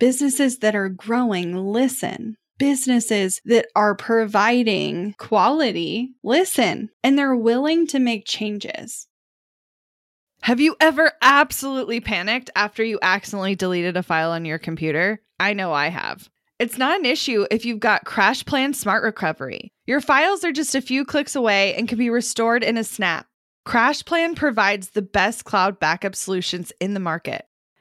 Businesses that are growing, listen. Businesses that are providing quality, listen, and they're willing to make changes. Have you ever absolutely panicked after you accidentally deleted a file on your computer? I know I have. It's not an issue if you've got CrashPlan Smart Recovery. Your files are just a few clicks away and can be restored in a snap. CrashPlan provides the best cloud backup solutions in the market.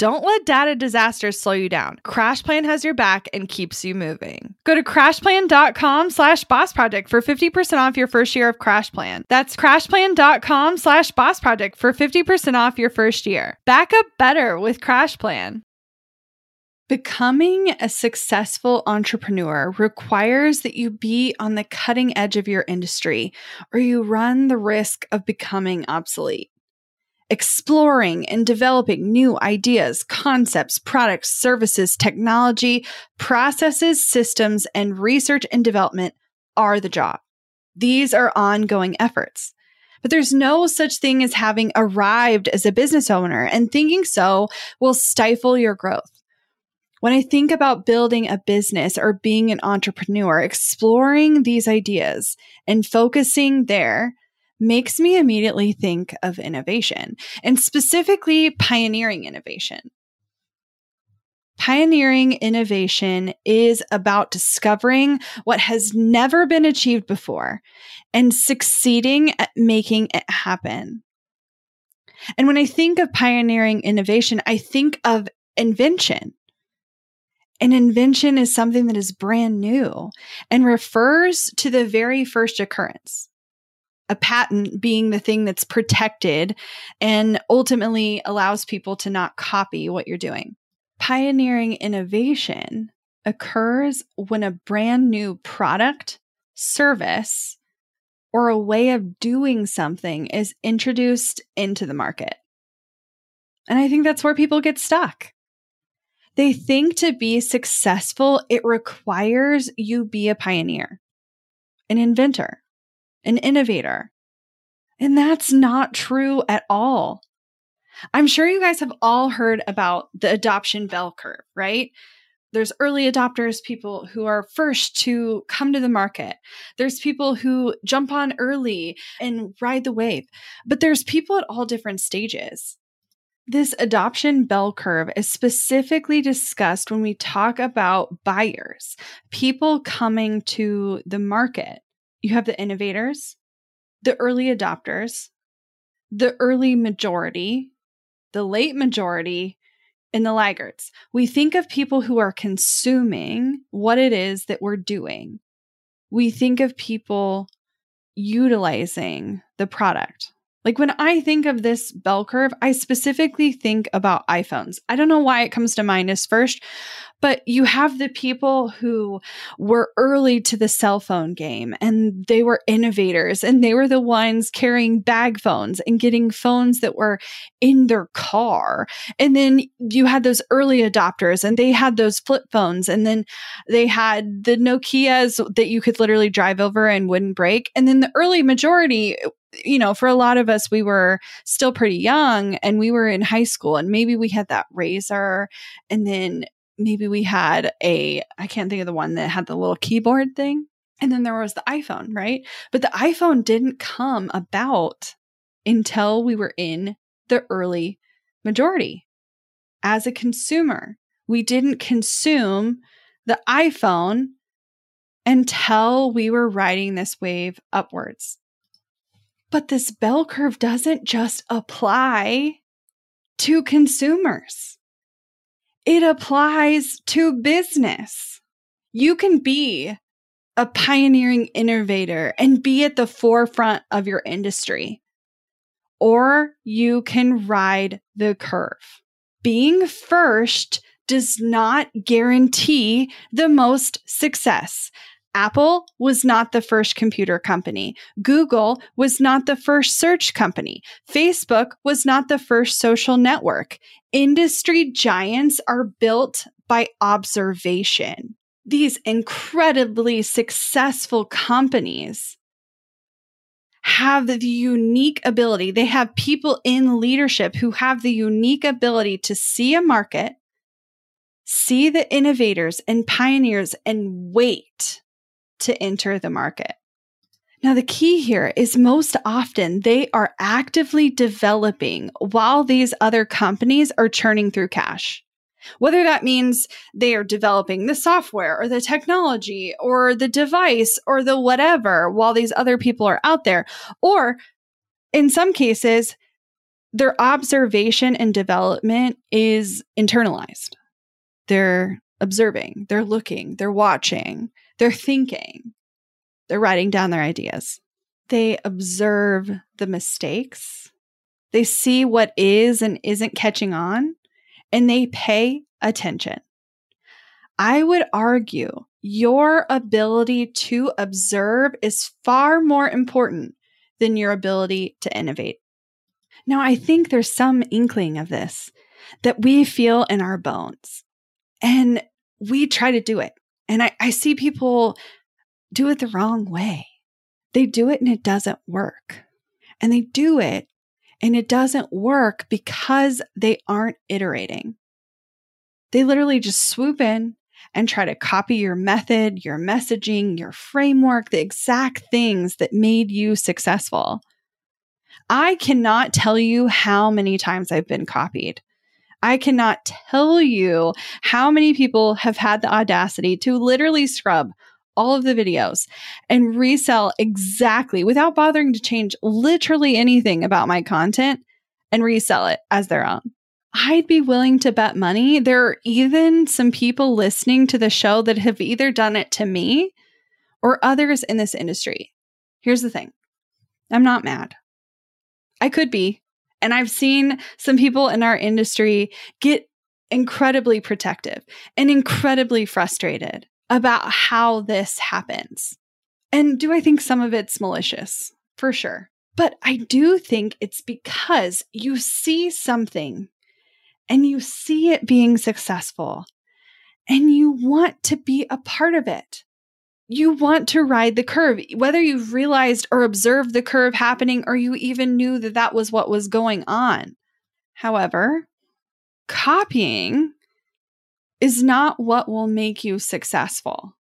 Don't let data disasters slow you down. CrashPlan has your back and keeps you moving. Go to crashplan.com slash boss project for 50% off your first year of CrashPlan. That's crashplan.com slash boss project for 50% off your first year. Backup better with CrashPlan. Becoming a successful entrepreneur requires that you be on the cutting edge of your industry or you run the risk of becoming obsolete exploring and developing new ideas, concepts, products, services, technology, processes, systems, and research and development are the job. These are ongoing efforts. But there's no such thing as having arrived as a business owner, and thinking so will stifle your growth. When I think about building a business or being an entrepreneur, exploring these ideas and focusing there makes me immediately think of innovation and specifically pioneering innovation. Pioneering innovation is about discovering what has never been achieved before and succeeding at making it happen. And when I think of pioneering innovation, I think of invention. An invention is something that is brand new and refers to the very first occurrence a patent being the thing that's protected and ultimately allows people to not copy what you're doing. Pioneering innovation occurs when a brand new product, service, or a way of doing something is introduced into the market. And I think that's where people get stuck. They think to be successful, it requires you be a pioneer, an inventor, an innovator. And that's not true at all. I'm sure you guys have all heard about the adoption bell curve, right? There's early adopters, people who are first to come to the market. There's people who jump on early and ride the wave, but there's people at all different stages. This adoption bell curve is specifically discussed when we talk about buyers, people coming to the market you have the innovators, the early adopters, the early majority, the late majority, and the laggards. We think of people who are consuming what it is that we're doing. We think of people utilizing the product. Like when I think of this bell curve, I specifically think about iPhones. I don't know why it comes to mind as first, but you have the people who were early to the cell phone game and they were innovators and they were the ones carrying bag phones and getting phones that were in their car. And then you had those early adopters and they had those flip phones and then they had the Nokias that you could literally drive over and wouldn't break. And then the early majority you know, for a lot of us, we were still pretty young and we were in high school and maybe we had that Razr and then maybe we had a, I can't think of the one that had the little keyboard thing. And then there was the iPhone, right? But the iPhone didn't come about until we were in the early majority. As a consumer, we didn't consume the iPhone until we were riding this wave upwards. But this bell curve doesn't just apply to consumers it applies to business. You can be a pioneering innovator and be at the forefront of your industry, or you can ride the curve. Being first does not guarantee the most success. Apple was not the first computer company. Google was not the first search company. Facebook was not the first social network. Industry giants are built by observation. These incredibly successful companies have the unique ability, they have people in leadership who have the unique ability to see a market, see the innovators and pioneers, and wait to enter the market. Now, the key here is most often they are actively developing while these other companies are churning through cash. Whether that means they are developing the software or the technology or the device or the whatever while these other people are out there, or in some cases, their observation and development is internalized. They're observing, they're looking, they're watching, they're thinking, they're writing down their ideas. They observe the mistakes. They see what is and isn't catching on, and they pay attention. I would argue your ability to observe is far more important than your ability to innovate. Now, I think there's some inkling of this that we feel in our bones, and we try to do it. And I, I see people do it the wrong way. They do it and it doesn't work. And they do it and it doesn't work because they aren't iterating. They literally just swoop in and try to copy your method, your messaging, your framework, the exact things that made you successful. I cannot tell you how many times I've been copied. I cannot tell you how many people have had the audacity to literally scrub all of the videos and resell exactly without bothering to change literally anything about my content and resell it as their own. I'd be willing to bet money. There are even some people listening to the show that have either done it to me or others in this industry. Here's the thing I'm not mad. I could be. And I've seen some people in our industry get incredibly protective and incredibly frustrated about how this happens. And do I think some of it's malicious? For sure. But I do think it's because you see something and you see it being successful and you want to be a part of it you want to ride the curve, whether you've realized or observed the curve happening or you even knew that that was what was going on. However, copying is not what will make you successful.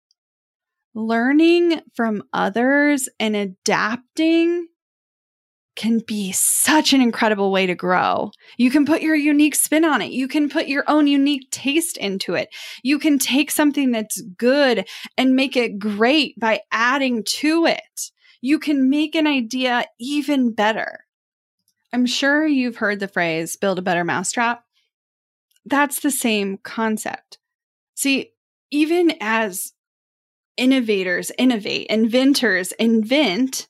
Learning from others and adapting can be such an incredible way to grow. You can put your unique spin on it. You can put your own unique taste into it. You can take something that's good and make it great by adding to it. You can make an idea even better. I'm sure you've heard the phrase build a better mousetrap. That's the same concept. See, even as innovators innovate, inventors invent,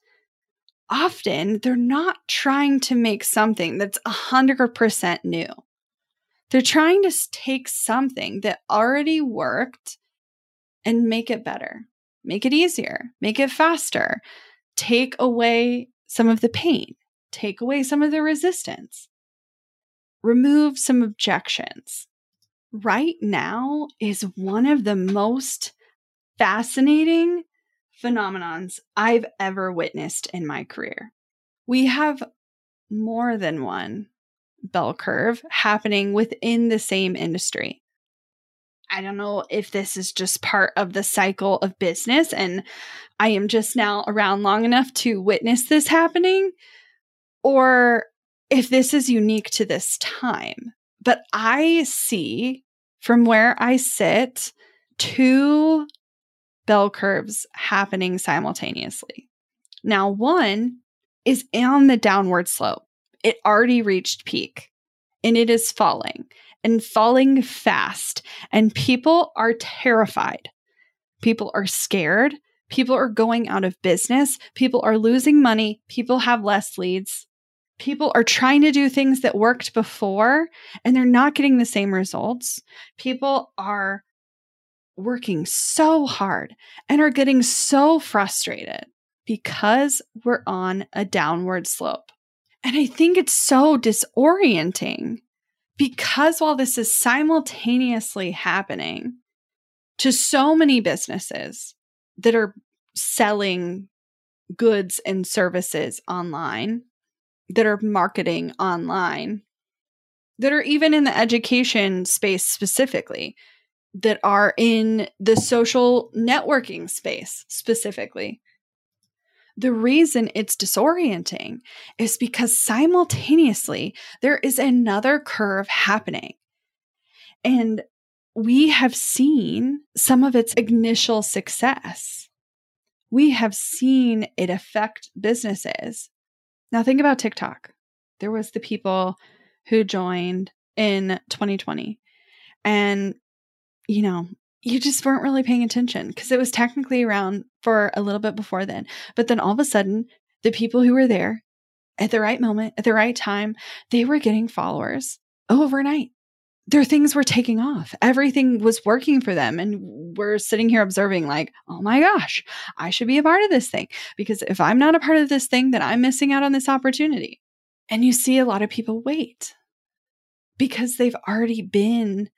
often they're not trying to make something that's 100% new. They're trying to take something that already worked and make it better, make it easier, make it faster, take away some of the pain, take away some of the resistance, remove some objections. Right now is one of the most fascinating phenomenons I've ever witnessed in my career. We have more than one bell curve happening within the same industry. I don't know if this is just part of the cycle of business and I am just now around long enough to witness this happening or if this is unique to this time. But I see from where I sit two bell curves happening simultaneously. Now, one is on the downward slope. It already reached peak and it is falling and falling fast. And people are terrified. People are scared. People are going out of business. People are losing money. People have less leads. People are trying to do things that worked before and they're not getting the same results. People are working so hard and are getting so frustrated because we're on a downward slope. And I think it's so disorienting because while this is simultaneously happening to so many businesses that are selling goods and services online, that are marketing online, that are even in the education space specifically, that are in the social networking space specifically. The reason it's disorienting is because simultaneously there is another curve happening. And we have seen some of its initial success. We have seen it affect businesses. Now, think about TikTok. There was the people who joined in 2020 and you know, you just weren't really paying attention because it was technically around for a little bit before then. But then all of a sudden, the people who were there at the right moment, at the right time, they were getting followers overnight. Their things were taking off. Everything was working for them. And we're sitting here observing, like, oh my gosh, I should be a part of this thing. Because if I'm not a part of this thing, then I'm missing out on this opportunity. And you see a lot of people wait because they've already been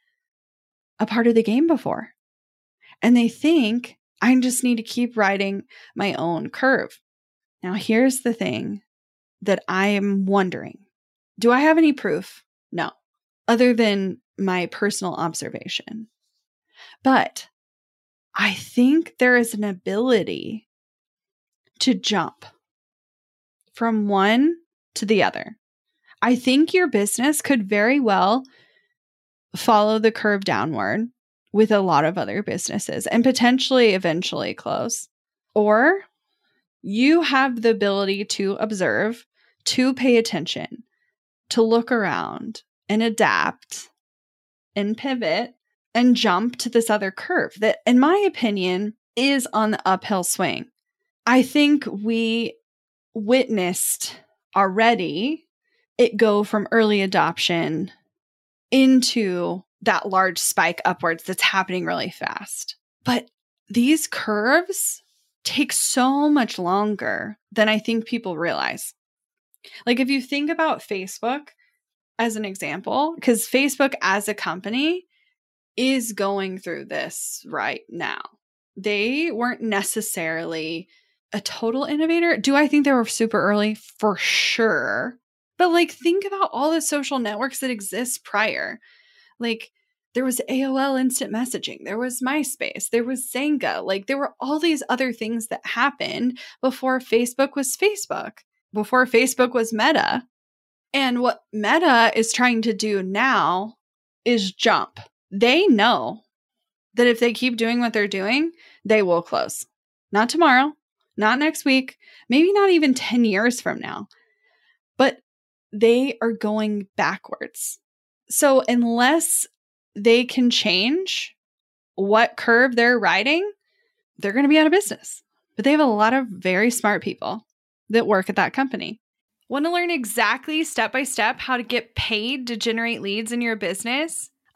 a part of the game before. And they think I just need to keep riding my own curve. Now, here's the thing that I am wondering Do I have any proof? No, other than my personal observation. But I think there is an ability to jump from one to the other. I think your business could very well follow the curve downward with a lot of other businesses and potentially eventually close. Or you have the ability to observe, to pay attention, to look around and adapt and pivot and jump to this other curve that, in my opinion, is on the uphill swing. I think we witnessed already it go from early adoption into that large spike upwards that's happening really fast. But these curves take so much longer than I think people realize. Like, if you think about Facebook as an example, because Facebook as a company is going through this right now, they weren't necessarily a total innovator. Do I think they were super early? For sure. But like, think about all the social networks that exist prior. Like, there was AOL instant messaging, there was MySpace, there was Xanga. Like, there were all these other things that happened before Facebook was Facebook, before Facebook was Meta. And what Meta is trying to do now is jump. They know that if they keep doing what they're doing, they will close. Not tomorrow, not next week, maybe not even 10 years from now. But they are going backwards. So, unless they can change what curve they're riding, they're going to be out of business. But they have a lot of very smart people that work at that company. Want to learn exactly step by step how to get paid to generate leads in your business?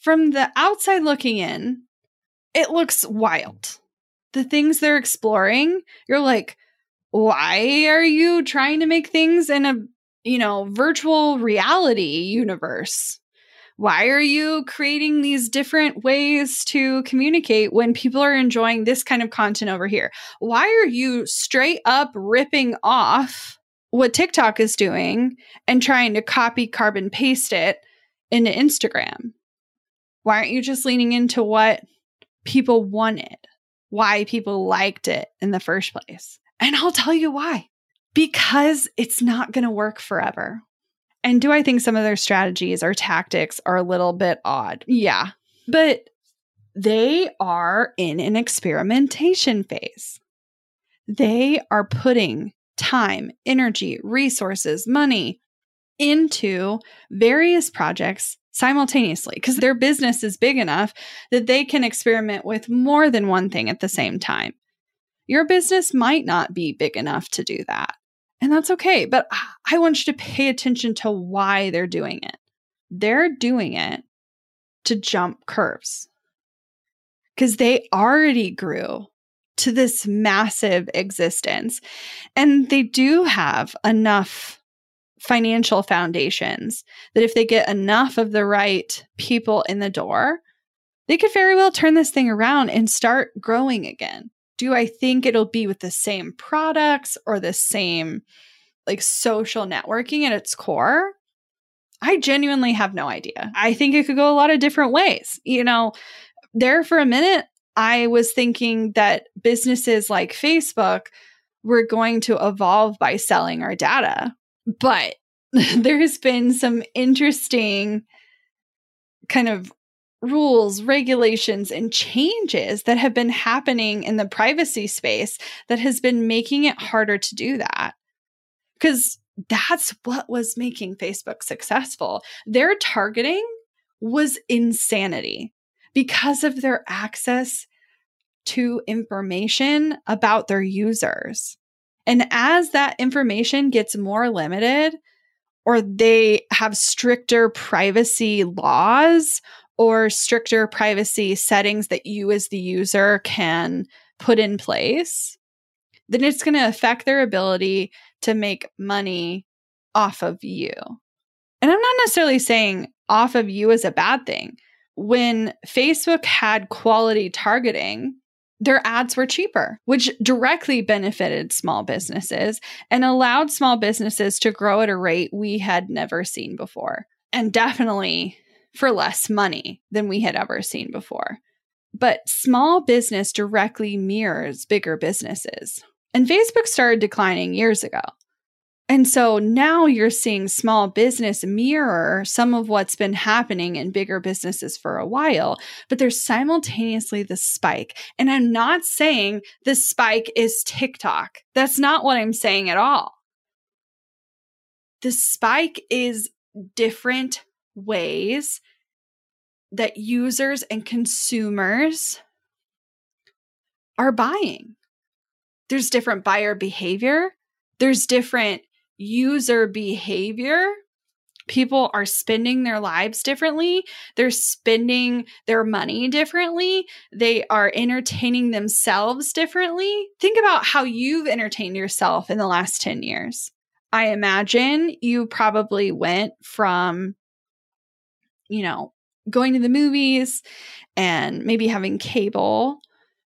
from the outside looking in, it looks wild. The things they're exploring, you're like, why are you trying to make things in a you know virtual reality universe? Why are you creating these different ways to communicate when people are enjoying this kind of content over here? Why are you straight up ripping off what tiktok is doing and trying to copy carbon paste it into instagram why aren't you just leaning into what people wanted why people liked it in the first place and I'll tell you why. Because it's not going to work forever. And do I think some of their strategies or tactics are a little bit odd? Yeah. But they are in an experimentation phase. They are putting time, energy, resources, money into various projects simultaneously because their business is big enough that they can experiment with more than one thing at the same time. Your business might not be big enough to do that. And that's okay. But I want you to pay attention to why they're doing it. They're doing it to jump curves because they already grew to this massive existence. And they do have enough financial foundations that if they get enough of the right people in the door, they could very well turn this thing around and start growing again do I think it'll be with the same products or the same like social networking at its core? I genuinely have no idea. I think it could go a lot of different ways. You know, there for a minute, I was thinking that businesses like Facebook were going to evolve by selling our data. But there's been some interesting kind of rules, regulations, and changes that have been happening in the privacy space that has been making it harder to do that. Because that's what was making Facebook successful. Their targeting was insanity because of their access to information about their users. And as that information gets more limited, or they have stricter privacy laws or stricter privacy settings that you as the user can put in place, then it's going to affect their ability to make money off of you. And I'm not necessarily saying off of you is a bad thing. When Facebook had quality targeting, their ads were cheaper, which directly benefited small businesses and allowed small businesses to grow at a rate we had never seen before. And definitely for less money than we had ever seen before. But small business directly mirrors bigger businesses. And Facebook started declining years ago. And so now you're seeing small business mirror some of what's been happening in bigger businesses for a while, but there's simultaneously the spike. And I'm not saying the spike is TikTok. That's not what I'm saying at all. The spike is different ways that users and consumers are buying. There's different buyer behavior. There's different user behavior. People are spending their lives differently. They're spending their money differently. They are entertaining themselves differently. Think about how you've entertained yourself in the last 10 years. I imagine you probably went from, you know, going to the movies and maybe having cable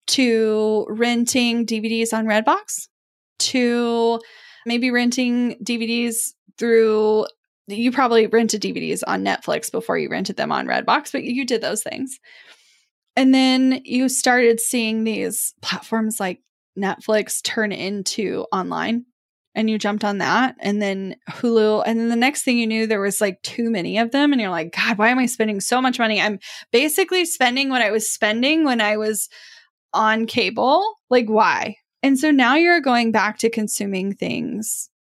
to renting DVDs on Redbox to maybe renting DVDs through you probably rented DVDs on Netflix before you rented them on Redbox, but you did those things. And then you started seeing these platforms like Netflix turn into online and you jumped on that and then Hulu and then the next thing you knew there was like too many of them and you're like god why am I spending so much money? I'm basically spending what I was spending when I was on cable. Like why and so now you're going back to consuming things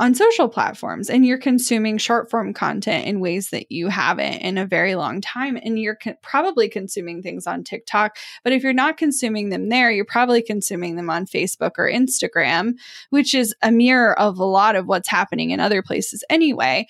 on social platforms and you're consuming short form content in ways that you haven't in a very long time. And you're co- probably consuming things on TikTok. But if you're not consuming them there, you're probably consuming them on Facebook or Instagram, which is a mirror of a lot of what's happening in other places anyway.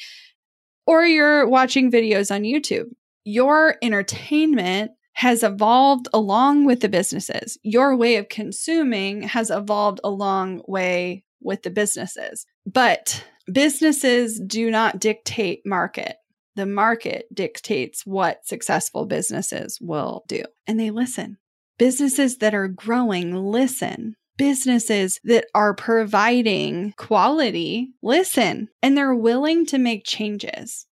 Or you're watching videos on YouTube. Your entertainment has evolved along with the businesses. Your way of consuming has evolved along way with the businesses. But businesses do not dictate market. The market dictates what successful businesses will do. And they listen. Businesses that are growing listen. Businesses that are providing quality listen and they're willing to make changes.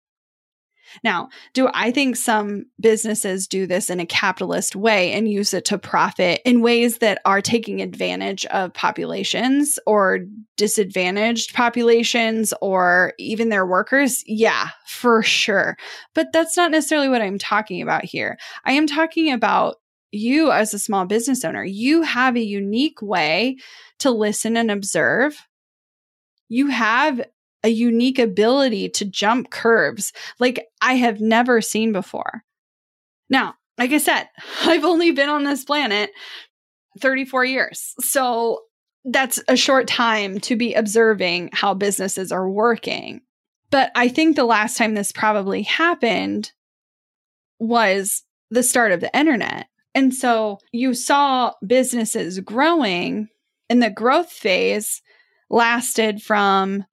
Now, do I think some businesses do this in a capitalist way and use it to profit in ways that are taking advantage of populations or disadvantaged populations or even their workers? Yeah, for sure. But that's not necessarily what I'm talking about here. I am talking about you as a small business owner. You have a unique way to listen and observe. You have a unique ability to jump curves like I have never seen before. Now, like I said, I've only been on this planet 34 years. So that's a short time to be observing how businesses are working. But I think the last time this probably happened was the start of the internet. And so you saw businesses growing, and the growth phase lasted from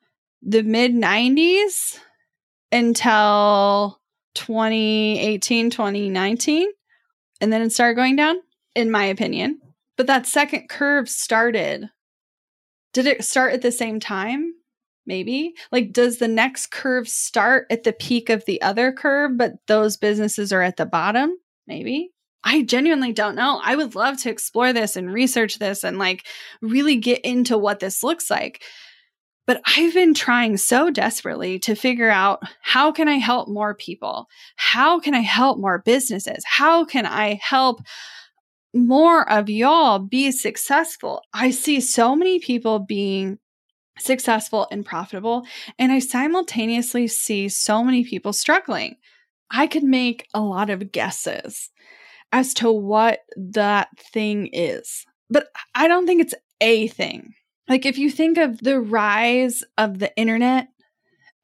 the mid 90s until 2018, 2019. And then it started going down, in my opinion. But that second curve started. Did it start at the same time? Maybe. Like, does the next curve start at the peak of the other curve, but those businesses are at the bottom? Maybe. I genuinely don't know. I would love to explore this and research this and like really get into what this looks like but I've been trying so desperately to figure out how can I help more people? How can I help more businesses? How can I help more of y'all be successful? I see so many people being successful and profitable, and I simultaneously see so many people struggling. I could make a lot of guesses as to what that thing is, but I don't think it's a thing. Like if you think of the rise of the internet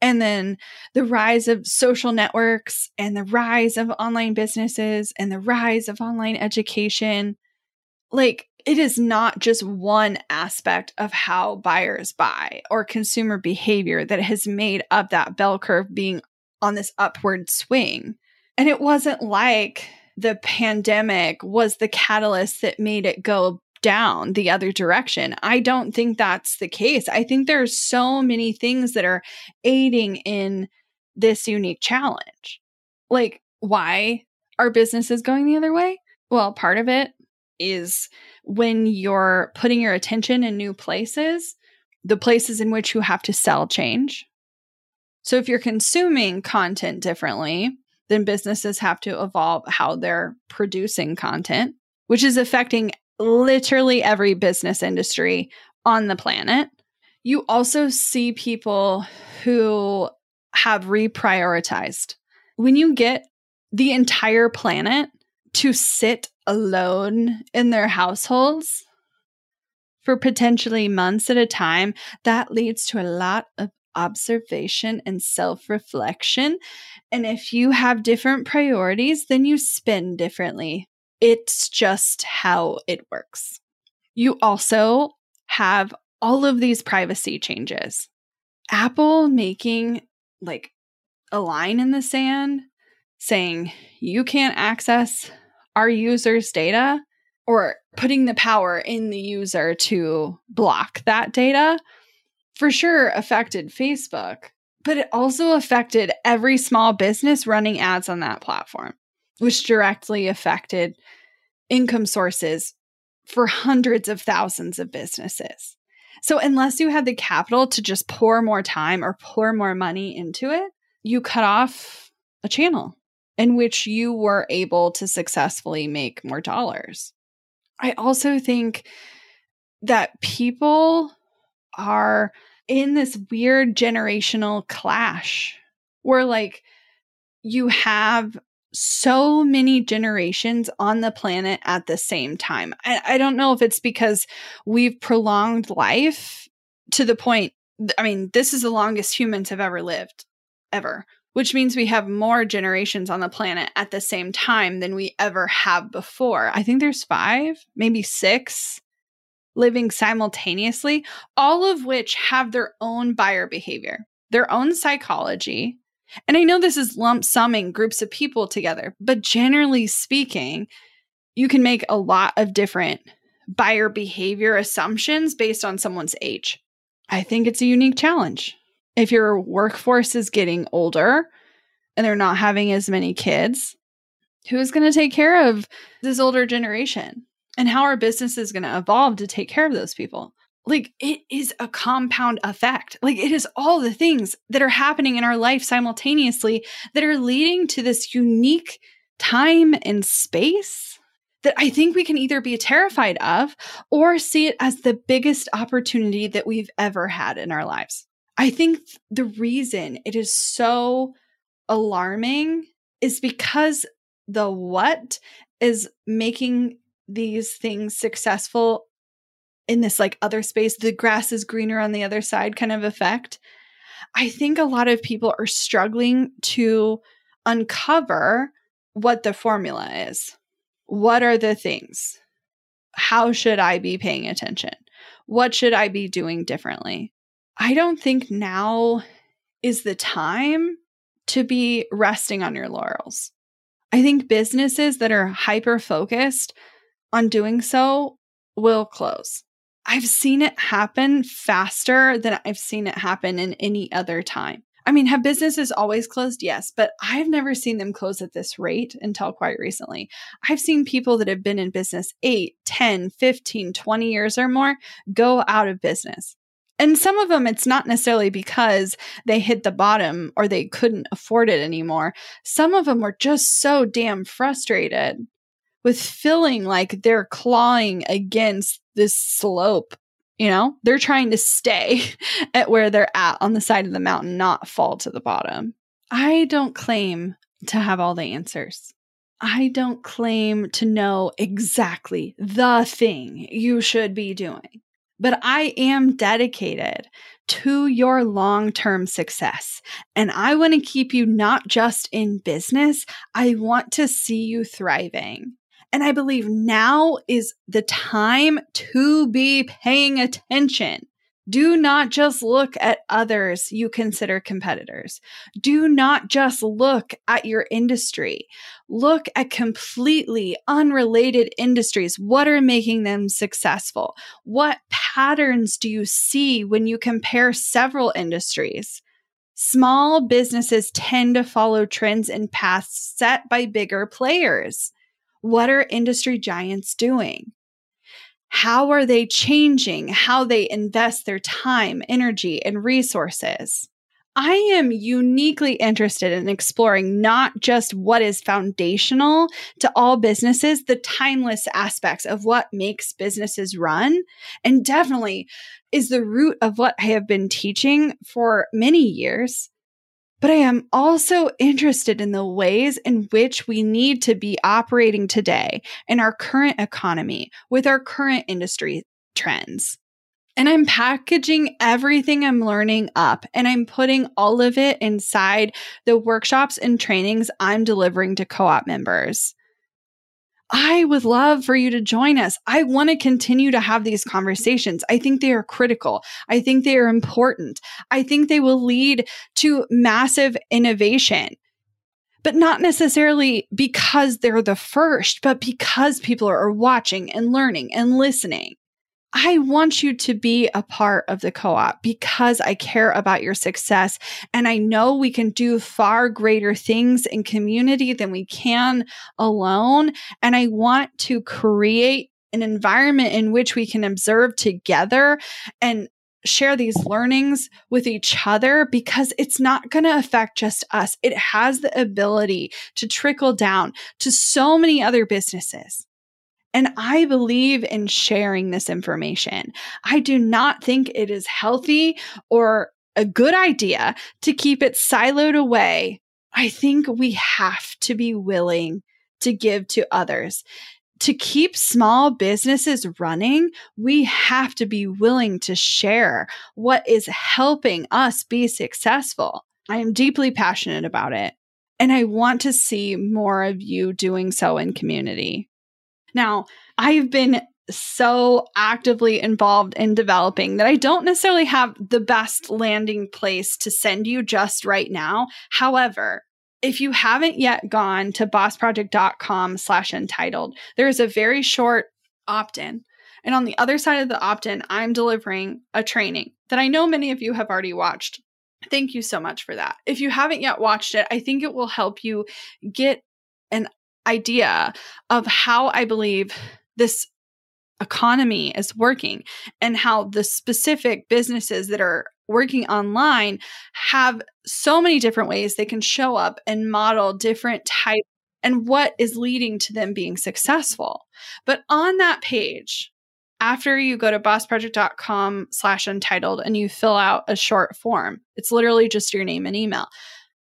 and then the rise of social networks and the rise of online businesses and the rise of online education, like it is not just one aspect of how buyers buy or consumer behavior that has made up that bell curve being on this upward swing. And it wasn't like the pandemic was the catalyst that made it go down the other direction. I don't think that's the case. I think there's so many things that are aiding in this unique challenge. Like why are businesses going the other way? Well, part of it is when you're putting your attention in new places, the places in which you have to sell change. So if you're consuming content differently, then businesses have to evolve how they're producing content, which is affecting literally every business industry on the planet. You also see people who have reprioritized. When you get the entire planet to sit alone in their households for potentially months at a time, that leads to a lot of observation and self reflection. And if you have different priorities, then you spend differently. It's just how it works. You also have all of these privacy changes. Apple making like a line in the sand saying you can't access our users' data or putting the power in the user to block that data for sure affected Facebook, but it also affected every small business running ads on that platform, which directly affected income sources for hundreds of thousands of businesses. So, unless you had the capital to just pour more time or pour more money into it, you cut off a channel in which you were able to successfully make more dollars. I also think that people are in this weird generational clash where, like, you have so many generations on the planet at the same time. I, I, don't know if it's because we've prolonged life to the point, I mean, this is the longest humans have ever lived, ever, which means we have more generations on the planet at the same time than we ever have before. I think there's five, maybe six living simultaneously, all of which have their own buyer behavior, their own psychology. And I know this is lump summing groups of people together, but generally speaking, you can make a lot of different buyer behavior assumptions based on someone's age. I think it's a unique challenge. If your workforce is getting older and they're not having as many kids, who's going to take care of this older generation? and how are businesses going to evolve to take care of those people. Like it is a compound effect. Like it is all the things that are happening in our life simultaneously that are leading to this unique time and space that I think we can either be terrified of or see it as the biggest opportunity that we've ever had in our lives. I think the reason it is so alarming is because the what is making these things successful in this like other space, the grass is greener on the other side kind of effect. I think a lot of people are struggling to uncover what the formula is. What are the things? How should I be paying attention? What should I be doing differently? I don't think now is the time to be resting on your laurels. I think businesses that are hyper focused on doing so will close. I've seen it happen faster than I've seen it happen in any other time. I mean, have businesses always closed? Yes, but I've never seen them close at this rate until quite recently. I've seen people that have been in business 8, 10, 15, 20 years or more go out of business. And some of them, it's not necessarily because they hit the bottom or they couldn't afford it anymore. Some of them were just so damn frustrated with feeling like they're clawing against this slope. You know, they're trying to stay at where they're at on the side of the mountain, not fall to the bottom. I don't claim to have all the answers. I don't claim to know exactly the thing you should be doing, but I am dedicated to your long term success. And I want to keep you not just in business, I want to see you thriving. And I believe now is the time to be paying attention. Do not just look at others you consider competitors. Do not just look at your industry. Look at completely unrelated industries. What are making them successful? What patterns do you see when you compare several industries? Small businesses tend to follow trends and paths set by bigger players. What are industry giants doing? How are they changing how they invest their time, energy, and resources? I am uniquely interested in exploring not just what is foundational to all businesses, the timeless aspects of what makes businesses run, and definitely is the root of what I have been teaching for many years. But I am also interested in the ways in which we need to be operating today in our current economy with our current industry trends. And I'm packaging everything I'm learning up and I'm putting all of it inside the workshops and trainings I'm delivering to co op members. I would love for you to join us. I want to continue to have these conversations. I think they are critical. I think they are important. I think they will lead to massive innovation, but not necessarily because they're the first, but because people are watching and learning and listening. I want you to be a part of the co op because I care about your success. And I know we can do far greater things in community than we can alone. And I want to create an environment in which we can observe together and share these learnings with each other because it's not going to affect just us. It has the ability to trickle down to so many other businesses. And I believe in sharing this information. I do not think it is healthy or a good idea to keep it siloed away. I think we have to be willing to give to others. To keep small businesses running, we have to be willing to share what is helping us be successful. I am deeply passionate about it, and I want to see more of you doing so in community. Now, I've been so actively involved in developing that I don't necessarily have the best landing place to send you just right now. However, if you haven't yet gone to bossproject.com slash entitled, there is a very short opt-in. And on the other side of the opt-in, I'm delivering a training that I know many of you have already watched. Thank you so much for that. If you haven't yet watched it, I think it will help you get an idea of how I believe this economy is working and how the specific businesses that are working online have so many different ways they can show up and model different types and what is leading to them being successful. But on that page, after you go to bossproject.com slash entitled and you fill out a short form, it's literally just your name and email.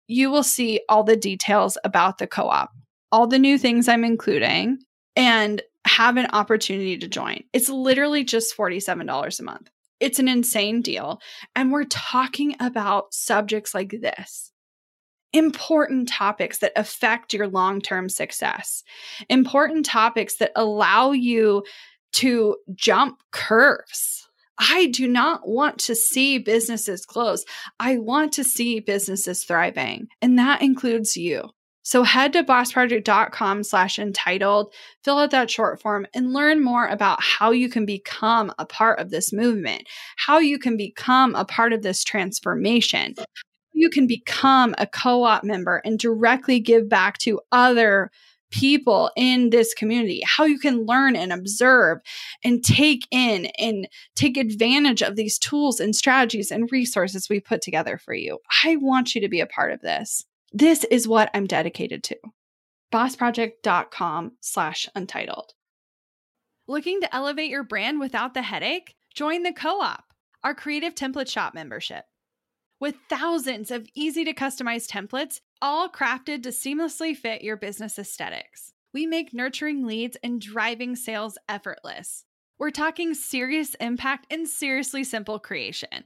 You will see all the details about the co-op all the new things I'm including and have an opportunity to join. It's literally just $47 a month. It's an insane deal. And we're talking about subjects like this important topics that affect your long term success, important topics that allow you to jump curves. I do not want to see businesses close. I want to see businesses thriving, and that includes you. So head to bossproject.com slash entitled, fill out that short form and learn more about how you can become a part of this movement, how you can become a part of this transformation. You can become a co-op member and directly give back to other people in this community, how you can learn and observe and take in and take advantage of these tools and strategies and resources we put together for you. I want you to be a part of this. This is what I'm dedicated to. bossproject.com slash untitled. Looking to elevate your brand without the headache? Join the co-op, our creative template shop membership. With thousands of easy to customize templates, all crafted to seamlessly fit your business aesthetics. We make nurturing leads and driving sales effortless. We're talking serious impact and seriously simple creation.